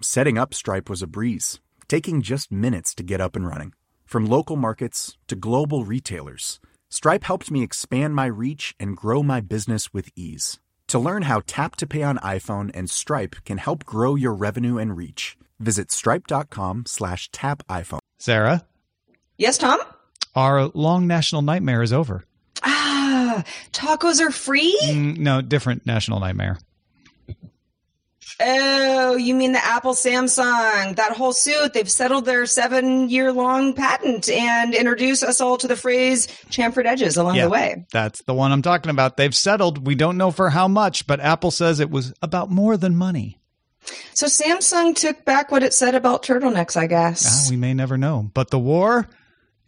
Setting up Stripe was a breeze, taking just minutes to get up and running. From local markets to global retailers, Stripe helped me expand my reach and grow my business with ease. To learn how Tap to Pay on iPhone and Stripe can help grow your revenue and reach, visit stripe.com slash tap iPhone. Sarah, Yes, Tom? our long national nightmare is over. Ah, tacos are free? Mm, no, different national nightmare. Oh, you mean the Apple Samsung, that whole suit. They've settled their seven year long patent and introduced us all to the phrase chamfered edges along Yeah. the way. That's the one I'm talking about. They've settled. We don't know for how much, but Apple says it was about more than money. So Samsung took back what it said about turtlenecks, I Ah, guess. we may never know. But the war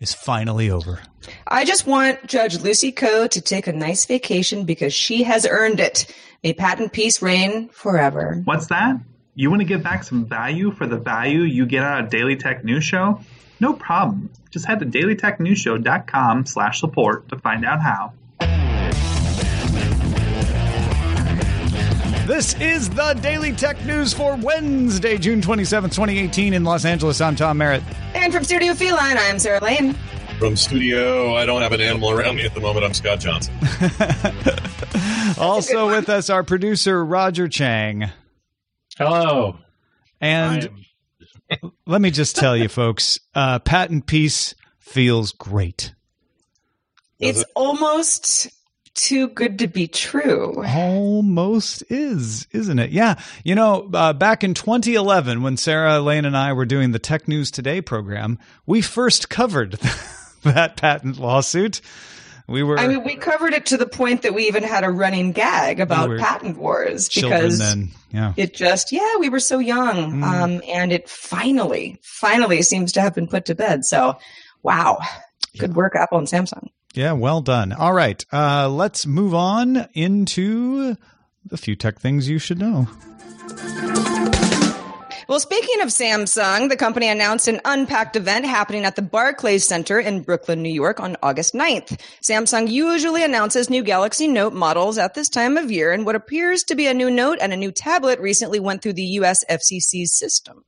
is finally over. I just want Judge Lucy Koh to take a nice vacation because she has earned it. May patent peace reign forever. What's that? You want to give back some value for the value you get out of Daily Tech News Show? No problem. Just head to dailytechnewsshow.com slash support to find out how. This is the Daily Tech News for Wednesday, June 27th, 2018 in Los Angeles. I'm Tom Merritt. And from Studio Feline, I'm Sarah Lane. From studio, I don't have an animal around me at the moment. I'm Scott Johnson. Also with us, our producer, Roger Chang. Hello. And let me just tell you, folks, uh, patent peace feels great. It's almost too good to be true. Almost is, isn't it? Yeah. You know, uh, back in 2011, when Sarah Lane and I were doing the Tech News Today program, we first covered that patent lawsuit. We were I mean, we covered it to the point that we even had a running gag about were patent wars because then. Yeah. it just, yeah, we were so young. Mm. Um, and it finally, finally seems to have been put to bed. So, wow. Good work, Apple and Samsung. Yeah, well done. All right. Uh, let's move on into the few tech things you should know. Well, speaking of Samsung, the company announced an unpacked event happening at the Barclays Center in Brooklyn, New York on August 9th. Samsung usually announces new Galaxy Note models at this time of year, and what appears to be a new Note and a new tablet recently went through the US FCC's system.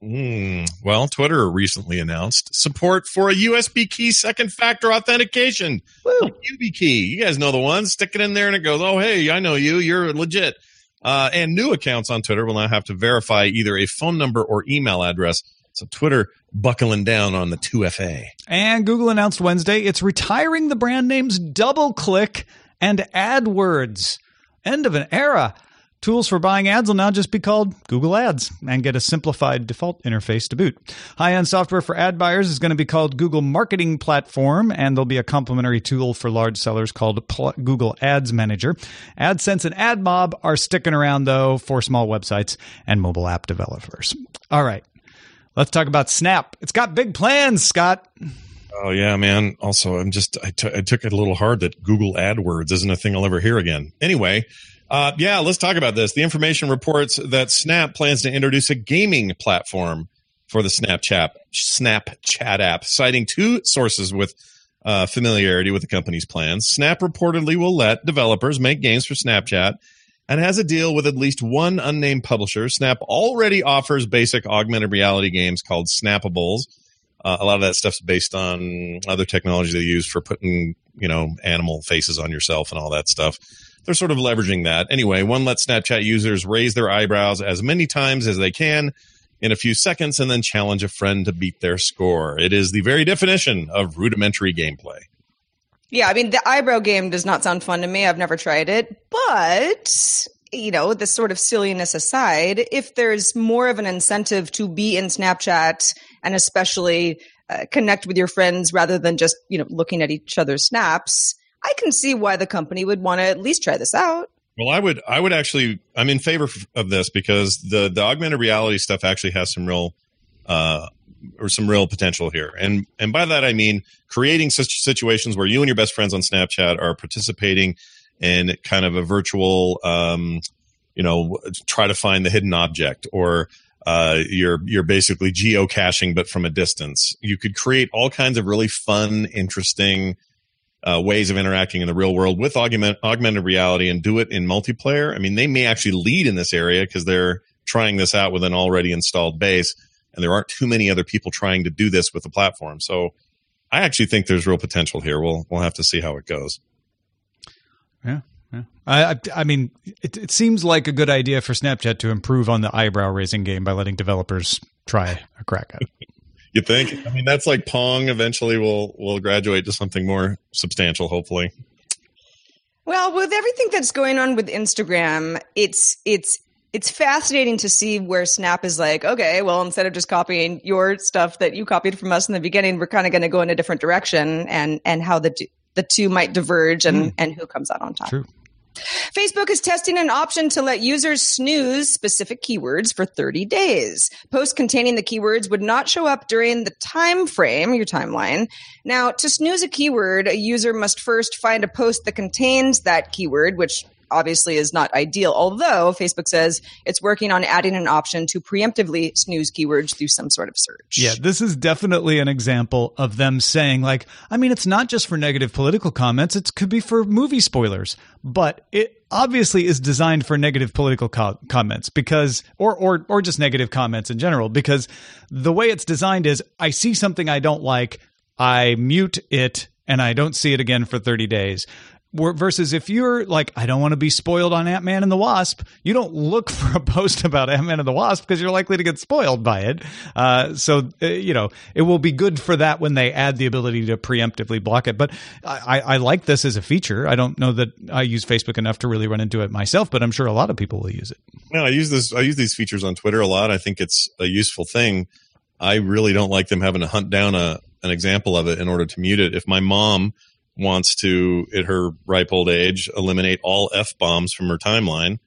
Hmm. Well, Twitter recently announced support for a USB key second factor authentication. Like YubiKey. You guys know the one. Stick it in there and it goes, oh, hey, I know you. You're legit. Uh, and new accounts on Twitter will now have to verify either a phone number or email address. So Twitter buckling down on the 2FA. And Google announced Wednesday it's retiring the brand names DoubleClick and AdWords. End of an era. Tools for buying ads will now just be called Google Ads and get a simplified default interface to boot. High end software for ad buyers is going to be called Google Marketing Platform, and there'll be a complementary tool for large sellers called Google Ads Manager. AdSense and AdMob are sticking around, though, for small websites and mobile app developers. All right, let's talk about Snap. It's got big plans, Scott. Oh yeah, man. Also, I'm just I, t- I took it a little hard that Google AdWords isn't a thing I'll ever hear again. Anyway, uh, yeah, let's talk about this. The information reports that Snap plans to introduce a gaming platform for the Snapchat Snapchat app, citing two sources with uh, familiarity with the company's plans. Snap reportedly will let developers make games for Snapchat and has a deal with at least one unnamed publisher. Snap already offers basic augmented reality games called Snappables. Uh, a lot of that stuff's based on other technology they use for putting, you know, animal faces on yourself and all that stuff. they're sort of leveraging that. Anyway, one lets Snapchat users raise their eyebrows as many times as they can in a few seconds and then challenge a friend to beat their score. It is the very definition of rudimentary gameplay. Yeah, I mean, the eyebrow game does not sound fun to me. I've never tried it. But, you know, this sort of silliness aside, if there's more of an incentive to be in Snapchat and especially uh, connect with your friends rather than just, you know, looking at each other's snaps, I can see why the company would want to at least try this out. Well, I would, I would actually, I'm in favor of this because the the augmented reality stuff actually has some real, uh, or some real potential here, and and by that I mean creating such situations where you and your best friends on Snapchat are participating in kind of a virtual, um, you know, try to find the hidden object, or uh, you're you're basically geocaching but from a distance. You could create all kinds of really fun, interesting uh, ways of interacting in the real world with augment, augmented reality and do it in multiplayer. I mean, they may actually lead in this area because they're trying this out with an already installed base, and there aren't too many other people trying to do this with the platform. So, I actually think there's real potential here. We'll we'll have to see how it goes. Yeah. Yeah. I, I mean, it, it seems like a good idea for Snapchat to improve on the eyebrow raising game by letting developers try a crack at it. You think? I mean, that's like Pong. Eventually, will will graduate to something more substantial. Hopefully. Well, with everything that's going on with Instagram, it's it's it's fascinating to see where Snap is like, okay, well, instead of just copying your stuff that you copied from us in the beginning, we're kind of going to go in a different direction, and and how the the two might diverge, and mm. and who comes out on top. True. Facebook is testing an option to let users snooze specific keywords for 30 days. Posts containing the keywords would not show up during the time frame, your timeline. Now, to snooze a keyword, a user must first find a post that contains that keyword, which obviously is not ideal, although Facebook says it's working on adding an option to preemptively snooze keywords through some sort of search. Yeah, this is definitely an example of them saying, like, I mean, it's not just for negative political comments, it could be for movie spoilers, but it obviously is designed for negative political co- comments because or or or just negative comments in general because the way it's designed is I see something I don't like, I mute it and I don't see it again for 30 days versus if you're like i don't want to be spoiled on ant-man and the wasp you don't look for a post about ant-man and the wasp because you're likely to get spoiled by it. Uh, so uh, you know it will be good for that when they add the ability to preemptively block it. But I, I like this as a feature. I don't know that i use facebook enough to really run into it myself but i'm sure a lot of people will use it. Yeah i use this i use these features on twitter a lot. I think it's a useful thing. I really don't like them having to hunt down a an example of it in order to mute it. If my mom wants to, at her ripe old age, eliminate all f bombs from her timeline.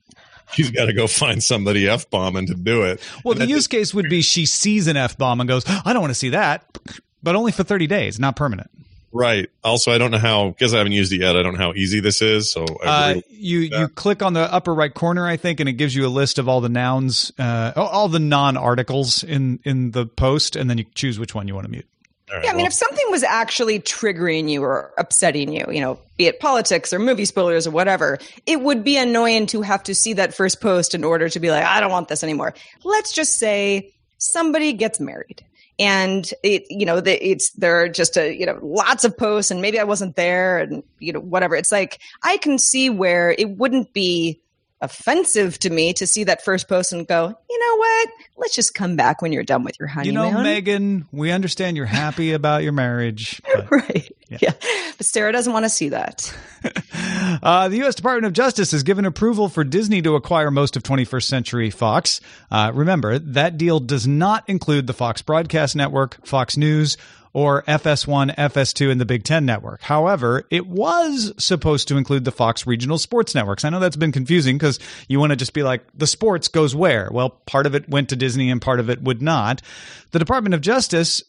She's got to go find somebody f bombing to do it. Well, and the use case would be she sees an f bomb and goes, "I don't want to see that," but only for thirty days, not permanent. Right. Also, I don't know how because I haven't used it yet. I don't know how easy this is. So uh, you you click on the upper right corner, I think, and it gives you a list of all the nouns, uh, all the non articles in in the post, and then you choose which one you want to mute. Right, yeah, I mean, if something was actually triggering you or upsetting you, you know, be it politics or movie spoilers or whatever, it would be annoying to have to see that first post in order to be like, I don't want this anymore. Let's just say somebody gets married and it, you know, the, it's there are just a, you know, lots of posts and maybe I wasn't there and, you know, whatever. It's like, I can see where it wouldn't be offensive to me to see that first post and go, you know what? Let's just come back when you're done with your honeymoon. You know, Megan, we understand you're happy about your marriage. But, right. Yeah. yeah. But Sarah doesn't want to see that. uh, the U.S. Department of Justice has given approval for Disney to acquire most of 21st Century Fox. Uh, remember, that deal does not include the Fox Broadcast Network, Fox News, or FS1, FS2 in the Big Ten network. However, it was supposed to include the Fox regional sports networks. I know that's been confusing because you want to just be like, the sports goes where? Well, part of it went to Disney and part of it would not. The Department of Justice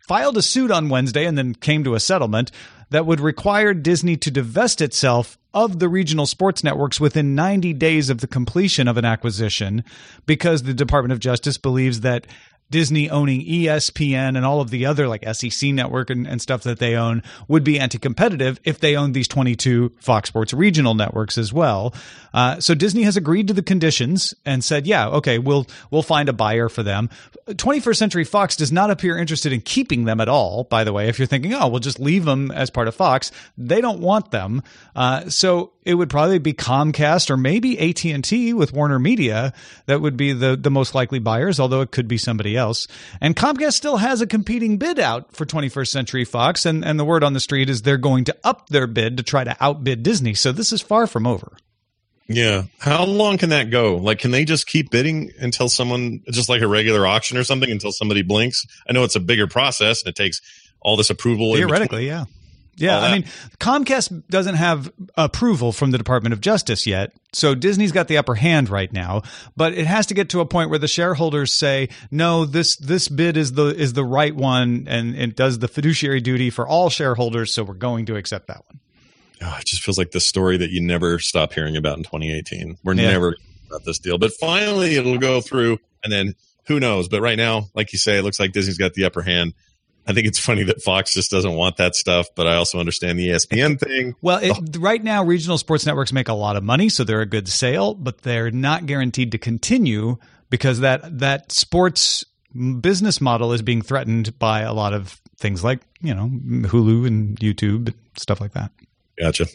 filed a suit on Wednesday and then came to a settlement that would require Disney to divest itself of the regional sports networks within 90 days of the completion of an acquisition because the Department of Justice believes that Disney owning ESPN and all of the other like SEC network and, and stuff that they own would be anti-competitive if they owned these 22 Fox Sports regional networks as well. Uh, so Disney has agreed to the conditions and said, yeah, okay, we'll we'll find a buyer for them. 21st Century Fox does not appear interested in keeping them at all. By the way, if you're thinking, oh, we'll just leave them as part of Fox, they don't want them. Uh, so it would probably be Comcast or maybe AT and T with Warner Media that would be the the most likely buyers. Although it could be somebody else. And Comcast still has a competing bid out for 21st Century Fox, and and the word on the street is they're going to up their bid to try to outbid Disney. So this is far from over. Yeah. How long can that go? Like, can they just keep bidding until someone, just like a regular auction or something, until somebody blinks? I know it's a bigger process and it takes all this approval. Theoretically, yeah. Yeah, I mean, Comcast doesn't have approval from the Department of Justice yet. So Disney's got the upper hand right now, but it has to get to a point where the shareholders say, "No, this this bid is the is the right one and it does the fiduciary duty for all shareholders, so we're going to accept that one." Oh, it just feels like the story that you never stop hearing about in 2018. We're yeah. never about this deal, but finally it'll go through and then who knows, but right now, like you say, it looks like Disney's got the upper hand. I think it's funny that Fox just doesn't want that stuff, but I also understand the ESPN thing. Well, it, oh. right now, regional sports networks make a lot of money, so they're a good sale, but they're not guaranteed to continue because that that sports business model is being threatened by a lot of things like you know Hulu and YouTube and stuff like that. Gotcha.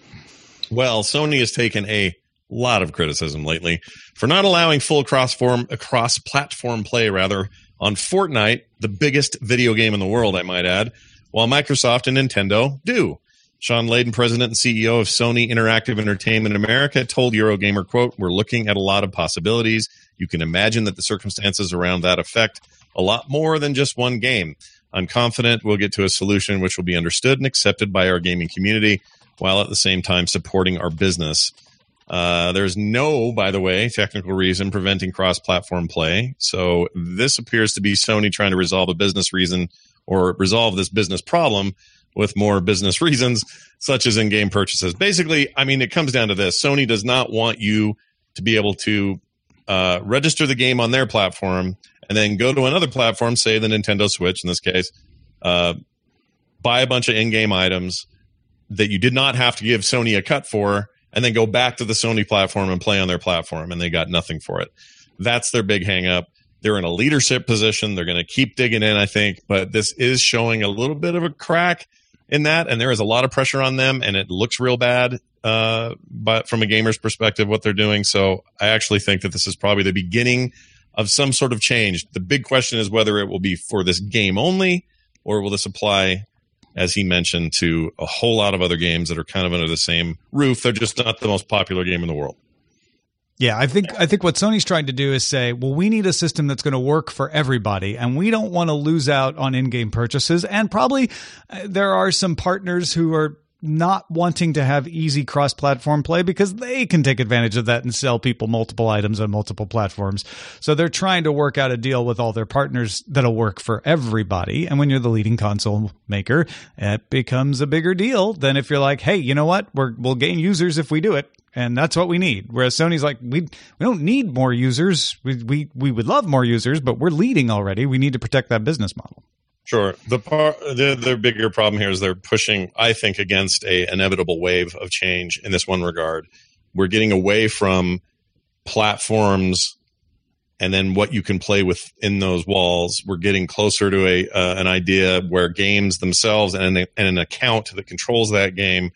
Well, Sony has taken a lot of criticism lately for not allowing full cross form cross platform play rather on Fortnite, the biggest video game in the world, I might add, while Microsoft and Nintendo do. Shawn Layden, president and CEO of Sony Interactive Entertainment America, told Eurogamer, quote, We're looking at a lot of possibilities. You can imagine that the circumstances around that affect a lot more than just one game. I'm confident we'll get to a solution which will be understood and accepted by our gaming community while at the same time supporting our business. Uh, there's no, by the way, technical reason preventing cross platform play. So this appears to be Sony trying to resolve a business reason or resolve this business problem with more business reasons, such as in game purchases. Basically, I mean, it comes down to this Sony does not want you to be able to uh, register the game on their platform and then go to another platform, say the Nintendo Switch in this case, uh, buy a bunch of in game items that you did not have to give Sony a cut for and then go back to the Sony platform and play on their platform, and they got nothing for it. That's their big hangup. They're in a leadership position. They're going to keep digging in, I think, but this is showing a little bit of a crack in that, and there is a lot of pressure on them, and it looks real bad. Uh, but from a gamer's perspective, what they're doing. So I actually think that this is probably the beginning of some sort of change. The big question is whether it will be for this game only, or will this apply as he mentioned, to a whole lot of other games that are kind of under the same roof. They're just not the most popular game in the world. Yeah, I think I think what Sony's trying to do is say, well, we need a system that's going to work for everybody, and we don't want to lose out on in-game purchases. And probably uh, there are some partners who are not wanting to have easy cross platform play because they can take advantage of that and sell people multiple items on multiple platforms. So they're trying to work out a deal with all their partners that'll work for everybody. And when you're the leading console maker, it becomes a bigger deal than if you're like, hey, you know what? We're, we'll gain users if we do it. And that's what we need. Whereas Sony's like, we we don't need more users. We we we would love more users, but we're leading already. We need to protect that business model. Sure. The part the bigger problem here is they're pushing, I think, against a inevitable wave of change in this one regard. We're getting away from platforms and then what you can play with in those walls. We're getting closer to a uh, an idea where games themselves and an, and an account that controls that game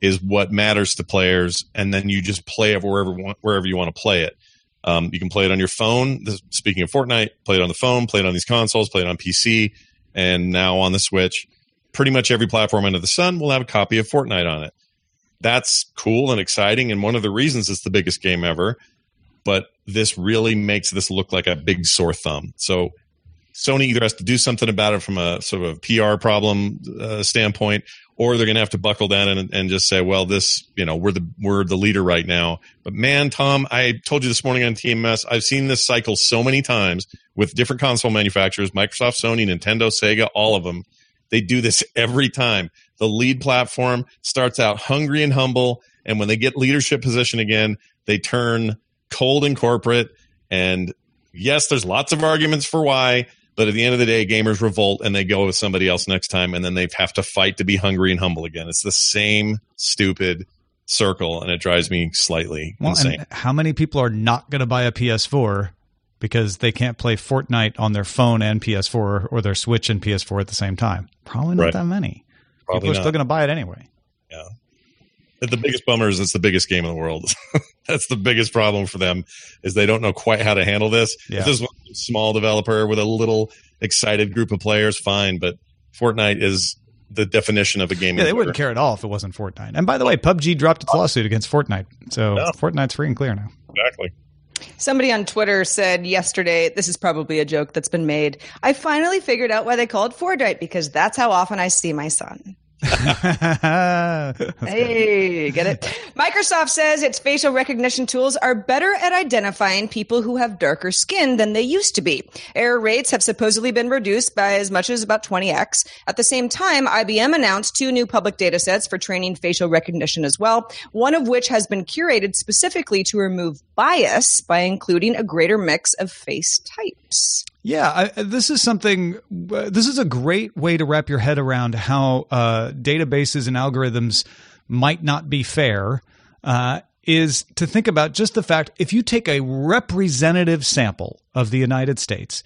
is what matters to players, and then you just play it wherever wherever you want to play it. Um, you can play it on your phone. Speaking of Fortnite, play it on the phone, play it on these consoles, play it on PC and now on the Switch, pretty much every platform under the sun will have a copy of Fortnite on it. That's cool and exciting, and one of the reasons it's the biggest game ever. But this really makes this look like a big sore thumb. So Sony either has to do something about it from a sort of PR problem uh, standpoint, or they're going to have to buckle down and, and just say, "Well, this, you know, we're the we're the leader right now." But man, Tom, I told you this morning on TMS, I've seen this cycle so many times with different console manufacturers, Microsoft, Sony, Nintendo, Sega, all of them. They do this every time. The lead platform starts out hungry and humble, and when they get leadership position again, they turn cold and corporate. And yes, there's lots of arguments for why, But at the end of the day, gamers revolt and they go with somebody else next time, and then they have to fight to be hungry and humble again. It's the same stupid circle, and it drives me slightly Well, insane. and how many people are not going to buy a PS4 because they can't play Fortnite on their phone and PS4 or their Switch and PS4 at the same time? Probably not Right. that many. Probably people are not. still going to buy it anyway. But the biggest bummer is it's the biggest game in the world. That's the biggest problem for them is they don't know quite how to handle this. Yeah. If this was a small developer with a little excited group of players, fine. But Fortnite is the definition of a game. Yeah, they wouldn't care at all if it wasn't Fortnite. And by the way, PUBG dropped its lawsuit against Fortnite. So Yeah. Fortnite's free and clear now. Exactly. Somebody on Twitter said yesterday, this is probably a joke that's been made. I finally figured out why they call it Fortnite because that's how often I see my son. Hey, get it? Microsoft says its facial recognition tools are better at identifying people who have darker skin than they used to be. Error rates have supposedly been reduced by as much as about 20x. At the same time, IBM announced two new public data sets for training facial recognition as well, one of which has been curated specifically to remove bias by including a greater mix of face types. Yeah, I, this is something. Uh, this is a great way to wrap your head around how uh, databases and algorithms might not be fair. Uh, is to think about just the fact if you take a representative sample of the United States,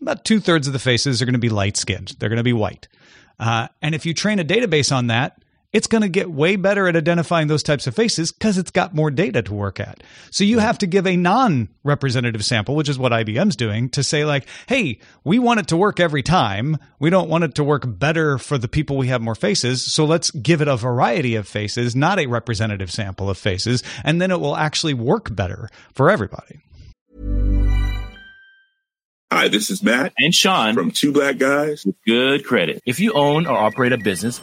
about two thirds of the faces are going to be light skinned. They're going to be white. Uh, and if you train a database on that, it's going to get way better at identifying those types of faces because it's got more data to work at. So you have to give a non representative sample, which is what IBM's doing, to say, like, hey, we want it to work every time. We don't want it to work better for the people we have more faces. So let's give it a variety of faces, not a representative sample of faces. And then it will actually work better for everybody. Hi, this is Matt and Sean from Two Black Guys. with good credit. If you own or operate a business,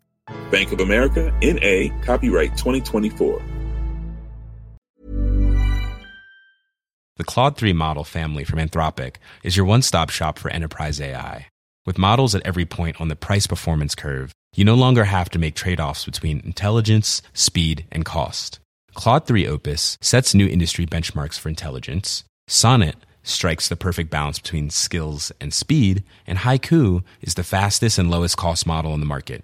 Bank of America, NA, copyright 2024. The Claude 3 model family from Anthropic is your one stop shop for enterprise AI. With models at every point on the price performance curve, you no longer have to make trade offs between intelligence, speed, and cost. Claude 3 Opus sets new industry benchmarks for intelligence. Sonnet strikes the perfect balance between skills and speed. And Haiku is the fastest and lowest cost model in the market,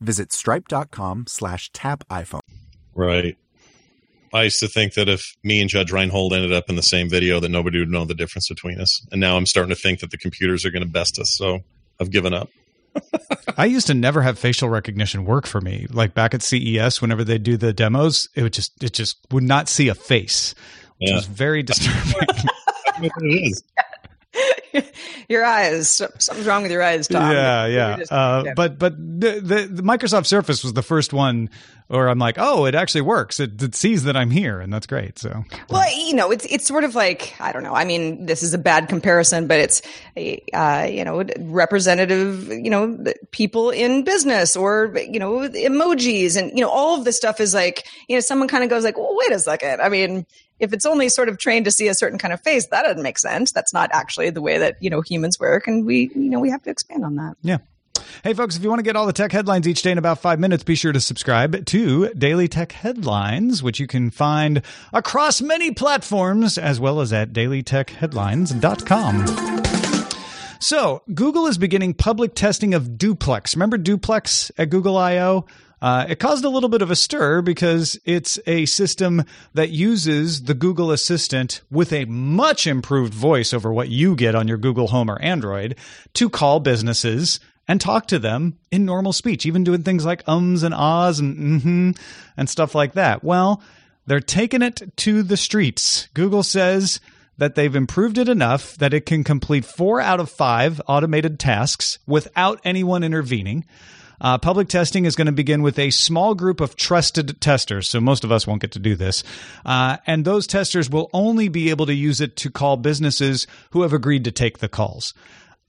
visit stripe.com slash tap iPhone. Right. I used to think that if me and Judge Reinhold ended up in the same video, that nobody would know the difference between us. And now I'm starting to think that the computers are going to best us. So I've given up. I used to never have facial recognition work for me. Like back at CES, whenever they do the demos, it would just it just would not see a face, which Yeah. was very disturbing. it is. your eyes. Something's wrong with your eyes, Tom. yeah, yeah. just- Uh, yeah. But but the, the the Microsoft Surface was the first one where I'm like, oh, it actually works. It, it sees that I'm here, and that's great. So Well, you know, it's it's sort of like I don't know. I mean, this is a bad comparison, but it's uh, you know representative, you know, people in business or you know emojis and you know all of this stuff is like you know someone kind of goes like, well, wait a second. I mean, if it's only sort of trained to see a certain kind of face, that doesn't make sense. That's not actually the way that you know humans work, and we you know we have to expand on that. yeah. Hey, folks, if you want to get all the tech headlines each day in about five minutes, be sure to subscribe to Daily Tech Headlines, which you can find across many platforms as well as at dailytechheadlines.com. So, Google is beginning public testing of Duplex. Remember Duplex at Google I/O? Uh, it caused a little bit of a stir because it's a system that uses the Google Assistant with a much improved voice over what you get on your Google Home or Android to call businesses and talk to them in normal speech, even doing things like ums and ahs and mm-hmm and stuff like that. Well, they're taking it to the streets. Google says that they've improved it enough that it can complete four out of five automated tasks without anyone intervening. Uh, public testing is going to begin with a small group of trusted testers, so most of us won't get to do this. Uh, and those testers will only be able to use it to call businesses who have agreed to take the calls.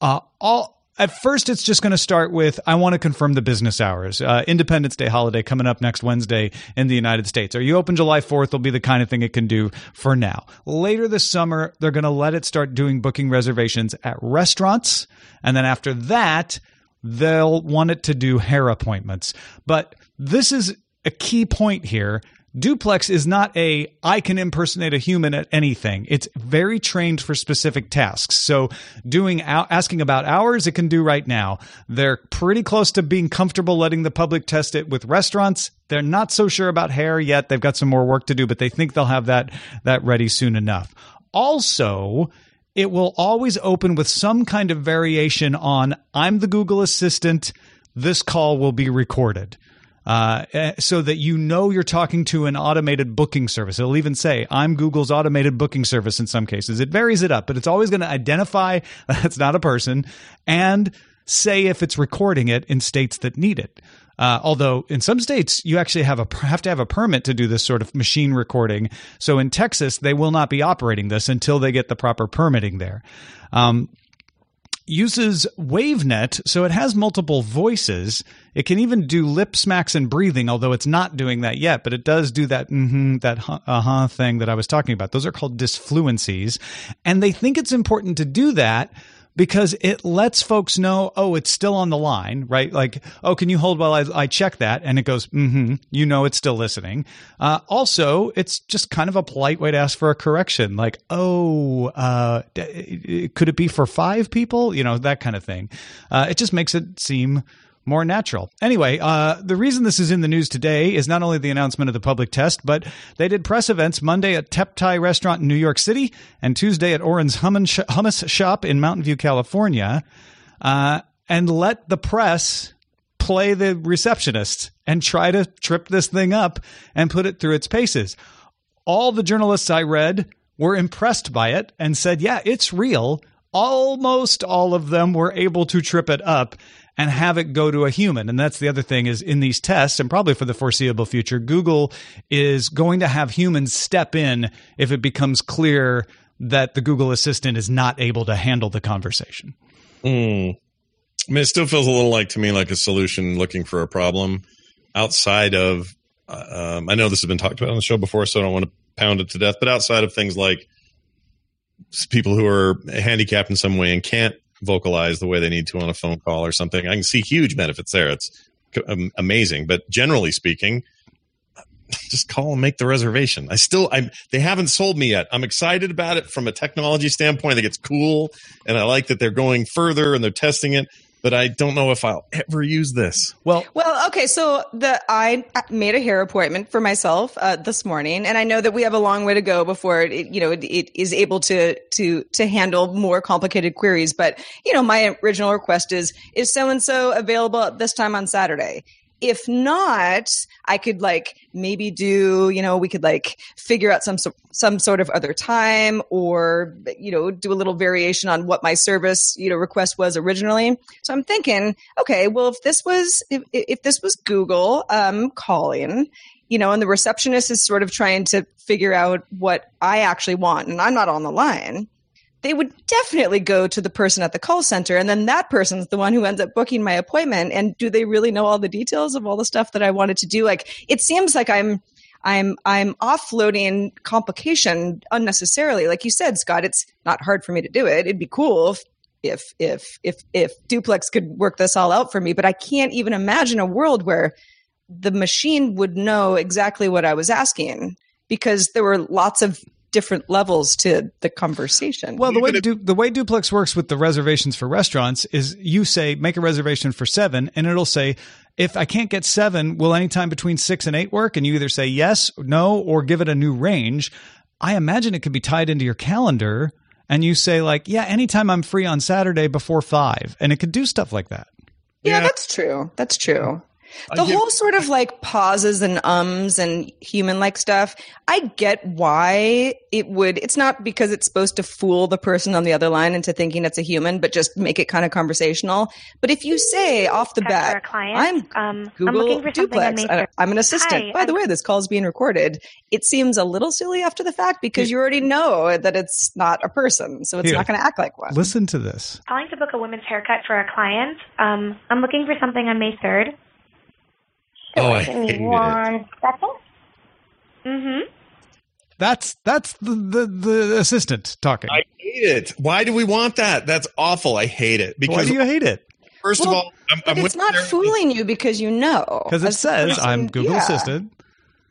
Uh, all at first, it's just going to start with I want to confirm the business hours. Uh, Independence Day holiday coming up next Wednesday in the United States. Are you open July 4th? Will be the kind of thing it can do for now. Later this summer, they're going to let it start doing booking reservations at restaurants. And then after that, they'll want it to do hair appointments. But this is a key point here. Duplex is not a I can impersonate a human at anything. It's very trained for specific tasks. So doing asking about hours it can do right now. They're pretty close to being comfortable letting the public test it with restaurants. They're not so sure about hair yet. They've got some more work to do, but they think they'll have that that ready soon enough. Also, it will always open with some kind of variation on I'm the Google Assistant. This call will be recorded. Uh, eh, so that you know you're talking to an automated booking service. It'll even say, I'm Google's automated booking service in some cases. It varies it up, but it's always going to identify that's not a person and say if it's recording it in states that need it. Uh, although in some states you actually have a have to have a permit to do this sort of machine recording. So in Texas they will not be operating this until they get the proper permitting there. Um, uses WaveNet, so it has multiple voices. It can even do lip smacks and breathing, although it's not doing that yet, but it does do that mm-hmm, that uh-huh thing that I was talking about. Those are called disfluencies, and they think it's important to do that because it lets folks know, oh, it's still on the line, right? Like, oh, can you hold while I, I check that? And it goes, mm-hmm, you know, it's still listening. Uh, also, it's just kind of a polite way to ask for a correction, like, oh, uh, could it be for five people? You know, that kind of thing. Uh, it just makes it seem more natural. Anyway, uh, the reason this is in the news today is not only the announcement of the public test, but they did press events Monday at Tep Restaurant in New York City and Tuesday at Oren's Hummus Shop in Mountain View, California, uh, and let the press play the receptionist and try to trip this thing up and put it through its paces. All the journalists I read were impressed by it and said, yeah, it's real. Almost all of them were able to trip it up and have it go to a human. And that's the other thing is in these tests and probably for the foreseeable future, Google is going to have humans step in if it becomes clear that the Google Assistant is not able to handle the conversation. Mm. I mean, it still feels a little like to me like a solution looking for a problem outside of. Uh, um, I know this has been talked about on the show before, so I don't want to pound it to death. But outside of things like people who are handicapped in some way and can't vocalize the way they need to on a phone call or something. I can see huge benefits there. It's um, amazing. But generally speaking, just call and make the reservation. I still, I they haven't sold me yet. I'm excited about it from a technology standpoint. I think it's cool, and I like that they're going further and they're testing it but I don't know if I'll ever use this. Well, well, okay. So the I made a hair appointment for myself uh, this morning, and I know that we have a long way to go before it, you know, it, it is able to to to handle more complicated queries. But you know, my original request is is so and so available at this time on Saturday? If not i could like maybe do you know we could like figure out some some sort of other time or you know do a little variation on what my service you know request was originally. So i'm thinking okay well if this was if, if this was google um calling you know and the receptionist is sort of trying to figure out what i actually want and i'm not on the line they would definitely go to the person at the call center and then that person's the one who ends up booking my appointment and do they really know all the details of all the stuff that I wanted to do? Like it seems like I'm I'm I'm offloading complication unnecessarily. Like you said Scott it's not hard for me to do it. It'd be cool if if if if if duplex could work this all out for me but i can't even imagine a world where the machine would know exactly what i was asking because there were lots of different levels to the conversation Well, the way du- the way Duplex works with the reservations for restaurants is you say make a reservation for seven, and it'll say if I can't get seven, will any time between six and eight work? And you either say yes, no, or give it a new range. I imagine it could be tied into your calendar, and you say like, yeah, anytime I'm free on Saturday before five, and it could do stuff like that. yeah, that's true that's true the give- whole sort of like pauses and ums and human like stuff i get why it would it's not because it's supposed to fool the person on the other line into thinking it's a human but just make it kind of conversational but if you say off the bat for a client. i'm um, I'm Google looking for Duplex, I, I'm an assistant. Hi, By the I'm- way, this call is being recorded. It seems a little silly after the fact because you already know that it's not a person, so it's Here. not going to act like one. Listen to this. calling to book a women's haircut for a client. Um, I'm looking for something on May 3rd. Oh, I Give me hated it. one second. Mm-hmm. That's that's the the, the assistant talking. I hate it. Why do we want that? That's awful. I hate it Why because do you hate it? first of all, I'm, But I'm it's not Sarah. fooling you because you know. Because it says person- I'm Google yeah. Assistant.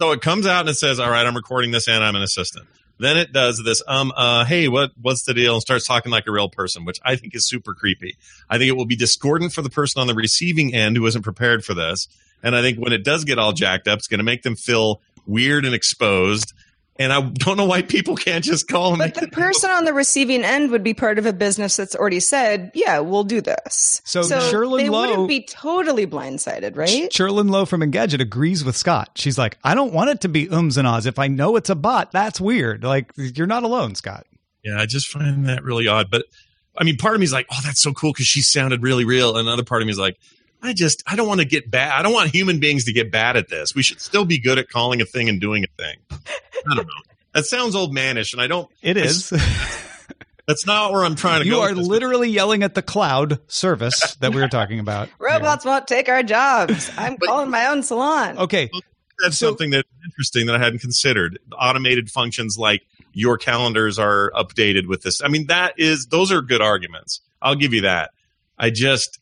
So it comes out and it says, "All right, I'm recording this and I'm an assistant." Then it does this, um, uh, hey, what, what's the deal? And starts talking like a real person, which I think is super creepy. I think it will be discordant for the person on the receiving end who isn't prepared for this. And I think when it does get all jacked up, it's going to make them feel weird and exposed. And I don't know why people can't just call and But the person on the receiving end would be part of a business that's already said, "Yeah, we'll do this." So Cherlynn they Low- wouldn't be totally blindsided, right? Cherlynn Low from Engadget agrees with Scott. She's like, I don't want it to be ums and ahs. If I know it's a bot, that's weird. Like, you're not alone, Scott. Yeah, I just find that really odd. But I mean, part of me is like, oh, that's so cool because she sounded really real. And another part of me is like, I just, I don't want to get bad. I don't want human beings to get bad at this. We should still be good at calling a thing and doing a thing. I don't know. That sounds old manish, and I don't. It is. I. That's not where I'm trying to you go. are with this. literally yelling at the cloud service that we were talking about. Robots won't take our jobs. I'm calling my own salon. Okay. That's something that's interesting that I hadn't considered. Automated functions like your calendars are updated with this. I mean, that is those are good arguments. I'll give you that. I just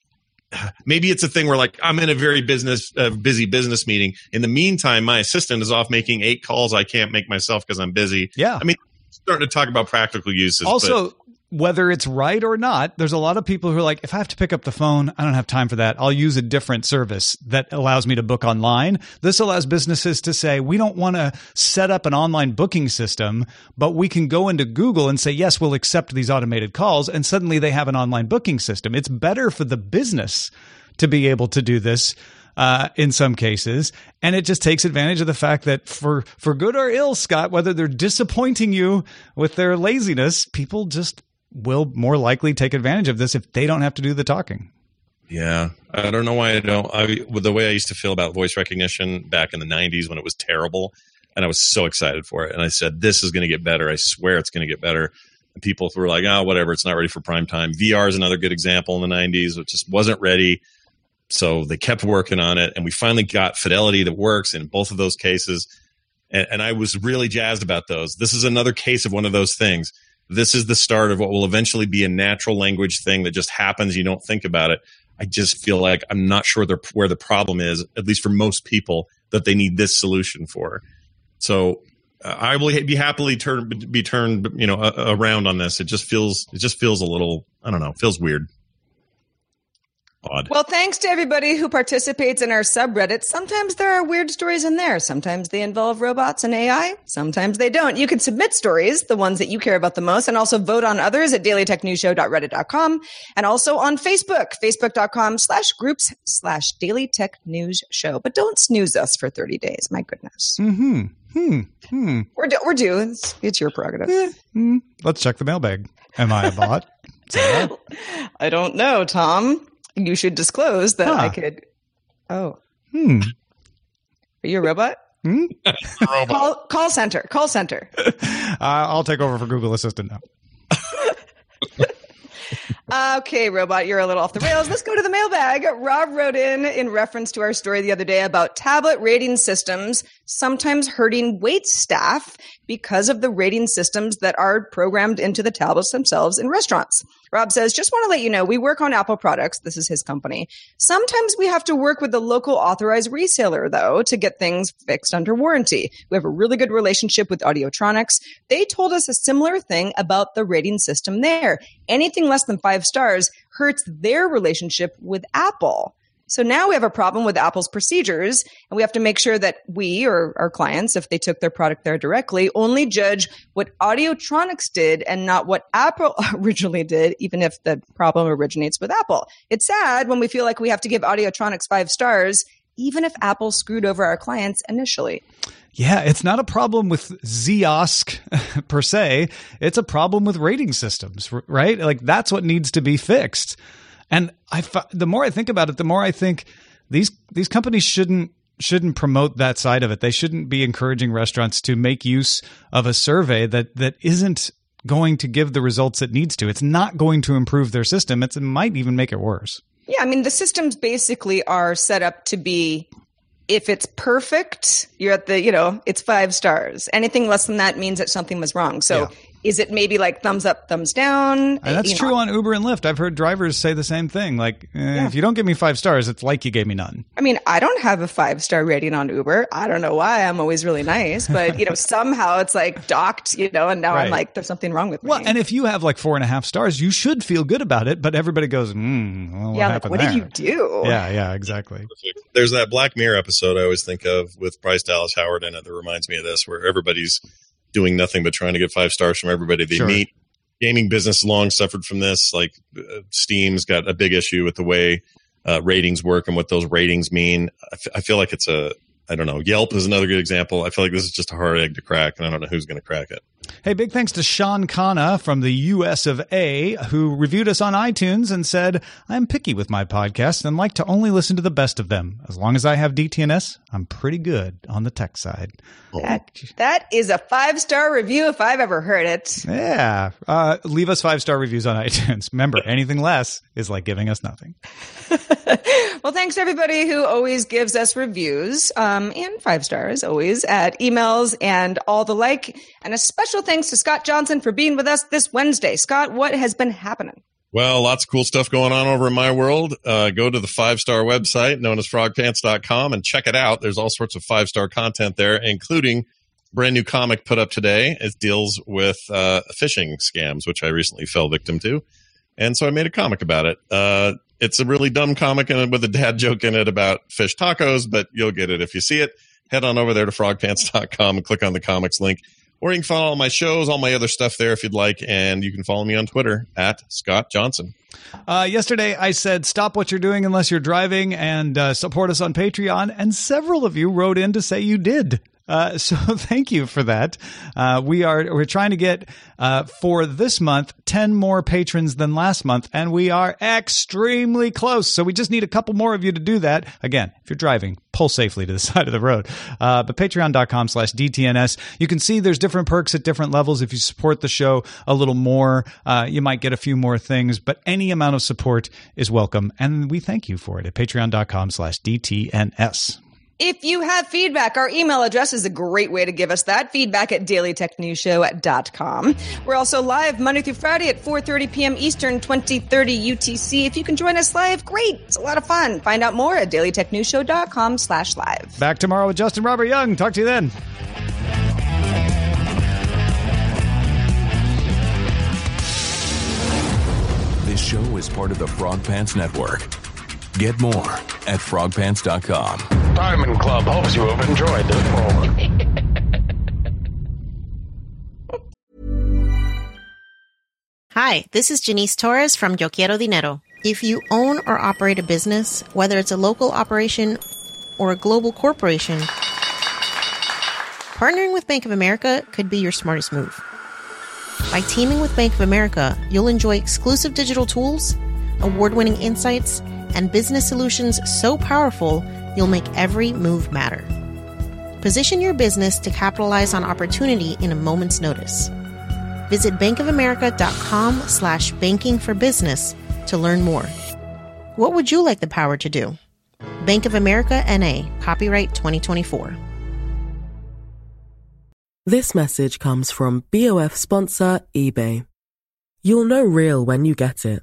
maybe it's a thing where like I'm in a very business uh, busy business meeting. In the meantime, my assistant is off making eight calls I can't make myself because I'm busy. Yeah. I mean, starting to talk about practical uses. but- Also, whether it's right or not, there's a lot of people who are like, if I have to pick up the phone, I don't have time for that. I'll use a different service that allows me to book online. This allows businesses to say, we don't want to set up an online booking system, but we can go into Google and say, yes, we'll accept these automated calls. And suddenly they have an online booking system. It's better for the business to be able to do this. Uh, in some cases, and it just takes advantage of the fact that for for good or ill, Scott, whether they're disappointing you with their laziness, people just will more likely take advantage of this if they don't have to do the talking. Yeah, I don't know why I don't. I the way I used to feel about voice recognition back in the '90s when it was terrible, and I was so excited for it, and I said, "This is going to get better. I swear it's going to get better." And people were like, "Oh, whatever. It's not ready for prime time." VR is another good example in the '90s. It just wasn't ready, so they kept working on it, and we finally got fidelity that works in both of those cases. And, and I was really jazzed about those. This is another case of one of those things. This is the start of what will eventually be a natural language thing that just happens. You don't think about it. I just feel like I'm not sure where the problem is, at least for most people, that they need this solution for. So uh, I will be happily turn be turned you know uh, around on this. It just feels it just feels a little I don't know feels weird, odd. Well, thanks to everybody who participates in our subreddit. Sometimes there are weird stories in there. Sometimes they involve robots and AI. Sometimes they don't. You can submit stories, the ones that you care about the most, and also vote on others at dailytechnewsshow.reddit.com and also on Facebook, facebook.com slash groups slash Daily Tech News Show. But don't snooze us for 30 days. My goodness. Hmm. Hmm. Hmm. We're, do- we're due. It's, it's your prerogative. Hmm. Let's check the mailbag. Am I a bot? I don't know, Tom. You should disclose that I could. Oh, Hmm. are you a robot? Hmm? Call, call center. Call center. Uh, I'll take over for Google Assistant now. Okay, robot, you're a little off the rails. Let's go to the mailbag. Rob wrote in in reference to our story the other day about tablet rating systems sometimes hurting wait staff because of the rating systems that are programmed into the tablets themselves in restaurants. Rob says, just want to let you know, we work on Apple products. This is his company. Sometimes we have to work with the local authorized reseller, though, to get things fixed under warranty. We have a really good relationship with Audiotronics. They told us a similar thing about the rating system there. Anything less than five stars hurts their relationship with Apple. So now we have a problem with Apple's procedures, and we have to make sure that we or our clients, if they took their product there directly, only judge what Audiotronics did and not what Apple originally did, even if the problem originates with Apple. It's sad when we feel like we have to give Audiotronics five stars, even if Apple screwed over our clients initially. Yeah, it's not a problem with Ziosk per se. It's a problem with rating systems, right? Like that's what needs to be fixed. And I, the more I think about it, the more I think these these companies shouldn't shouldn't promote that side of it. They shouldn't be encouraging restaurants to make use of a survey that that isn't going to give the results it needs to. It's not going to improve their system. It's, it might even make it worse. Yeah, I mean the systems basically are set up to be if it's perfect, you're at the, you know, it's five stars. Anything less than that means that something was wrong. So yeah. Is it maybe like thumbs up, thumbs down? And that's you true know. on Uber and Lyft. I've heard drivers say the same thing. Like, eh, yeah. if you don't give me five stars, it's like you gave me none. I mean, I don't have a five star rating on Uber. I don't know why. I'm always really nice, but you know, somehow it's like docked, you know, and now right. I'm like, there's something wrong with me. Well, and if you have like four and a half stars, you should feel good about it. But everybody goes, hmm, well, what yeah, like, what there? did you do? Yeah, yeah, exactly. There's that Black Mirror episode I always think of of with Bryce Dallas Howard in it that reminds me of this, where everybody's doing nothing but trying to get five stars from everybody they sure. meet. Gaming business long suffered from this. Like uh, Steam's got a big issue with the way uh, ratings work and what those ratings mean. I, f- I feel like it's a I don't know. Yelp is another good example. I feel like this is just a hard egg to crack, and I don't know who's going to crack it. Hey, big thanks to Sean Khanna from the US of A, who reviewed us on iTunes and said, I'm picky with my podcasts and like to only listen to the best of them. As long as I have DTNS, I'm pretty good on the tech side. That, that is a five star review if I've ever heard it. Yeah. Uh, leave us five star reviews on iTunes. Remember, anything less is like giving us nothing. well, thanks everybody who always gives us reviews um, and five stars, always at emails and all the like. And a special thanks to Scott Johnson for being with us this Wednesday. Scott, what has been happening? Well, lots of cool stuff going on over in my world. Uh, go to the five star website known as frogpants.com and check it out. There's all sorts of five star content there, including brand new comic put up today. It deals with uh, phishing scams, which I recently fell victim to. And so I made a comic about it. Uh, it's a really dumb comic and with a dad joke in it about fish tacos, but you'll get it if you see it. Head on over there to frogpants.com and click on the comics link. Or you can follow all my shows, all my other stuff there if you'd like. And you can follow me on Twitter at Scott Johnson. Uh, yesterday, I said, stop what you're doing unless you're driving and uh, support us on Patreon. And several of you wrote in to say you did. Uh, so thank you for that. Uh, we are we're trying to get uh, for this month ten more patrons than last month, and we are extremely close. So we just need a couple more of you to do that. Again, if you're driving, pull safely to the side of the road. Uh, but Patreon.com/slash DTNS, you can see there's different perks at different levels. If you support the show a little more, uh, you might get a few more things. But any amount of support is welcome, and we thank you for it at Patreon.com/slash DTNS. If you have feedback, our email address is a great way to give us that. Feedback at dailytechnewsshow.com. We're also live Monday through Friday at 4.30 p.m. Eastern, 2030 UTC. If you can join us live, great. It's a lot of fun. Find out more at dailytechnewsshow.com slash live. Back tomorrow with Justin Robert Young. Talk to you then. This show is part of the Frog Pants Network. Get more at frogpants.com. Diamond Club hopes you have enjoyed this program. Hi, this is Janice Torres from Yo Quiero Dinero. If you own or operate a business, whether it's a local operation or a global corporation, partnering with Bank of America could be your smartest move. By teaming with Bank of America, you'll enjoy exclusive digital tools, award winning insights, and business solutions so powerful you'll make every move matter. Position your business to capitalize on opportunity in a moment's notice. Visit bankofamerica.com slash banking for business to learn more. What would you like the power to do? Bank of America NA, copyright 2024. This message comes from BOF sponsor eBay. You'll know real when you get it.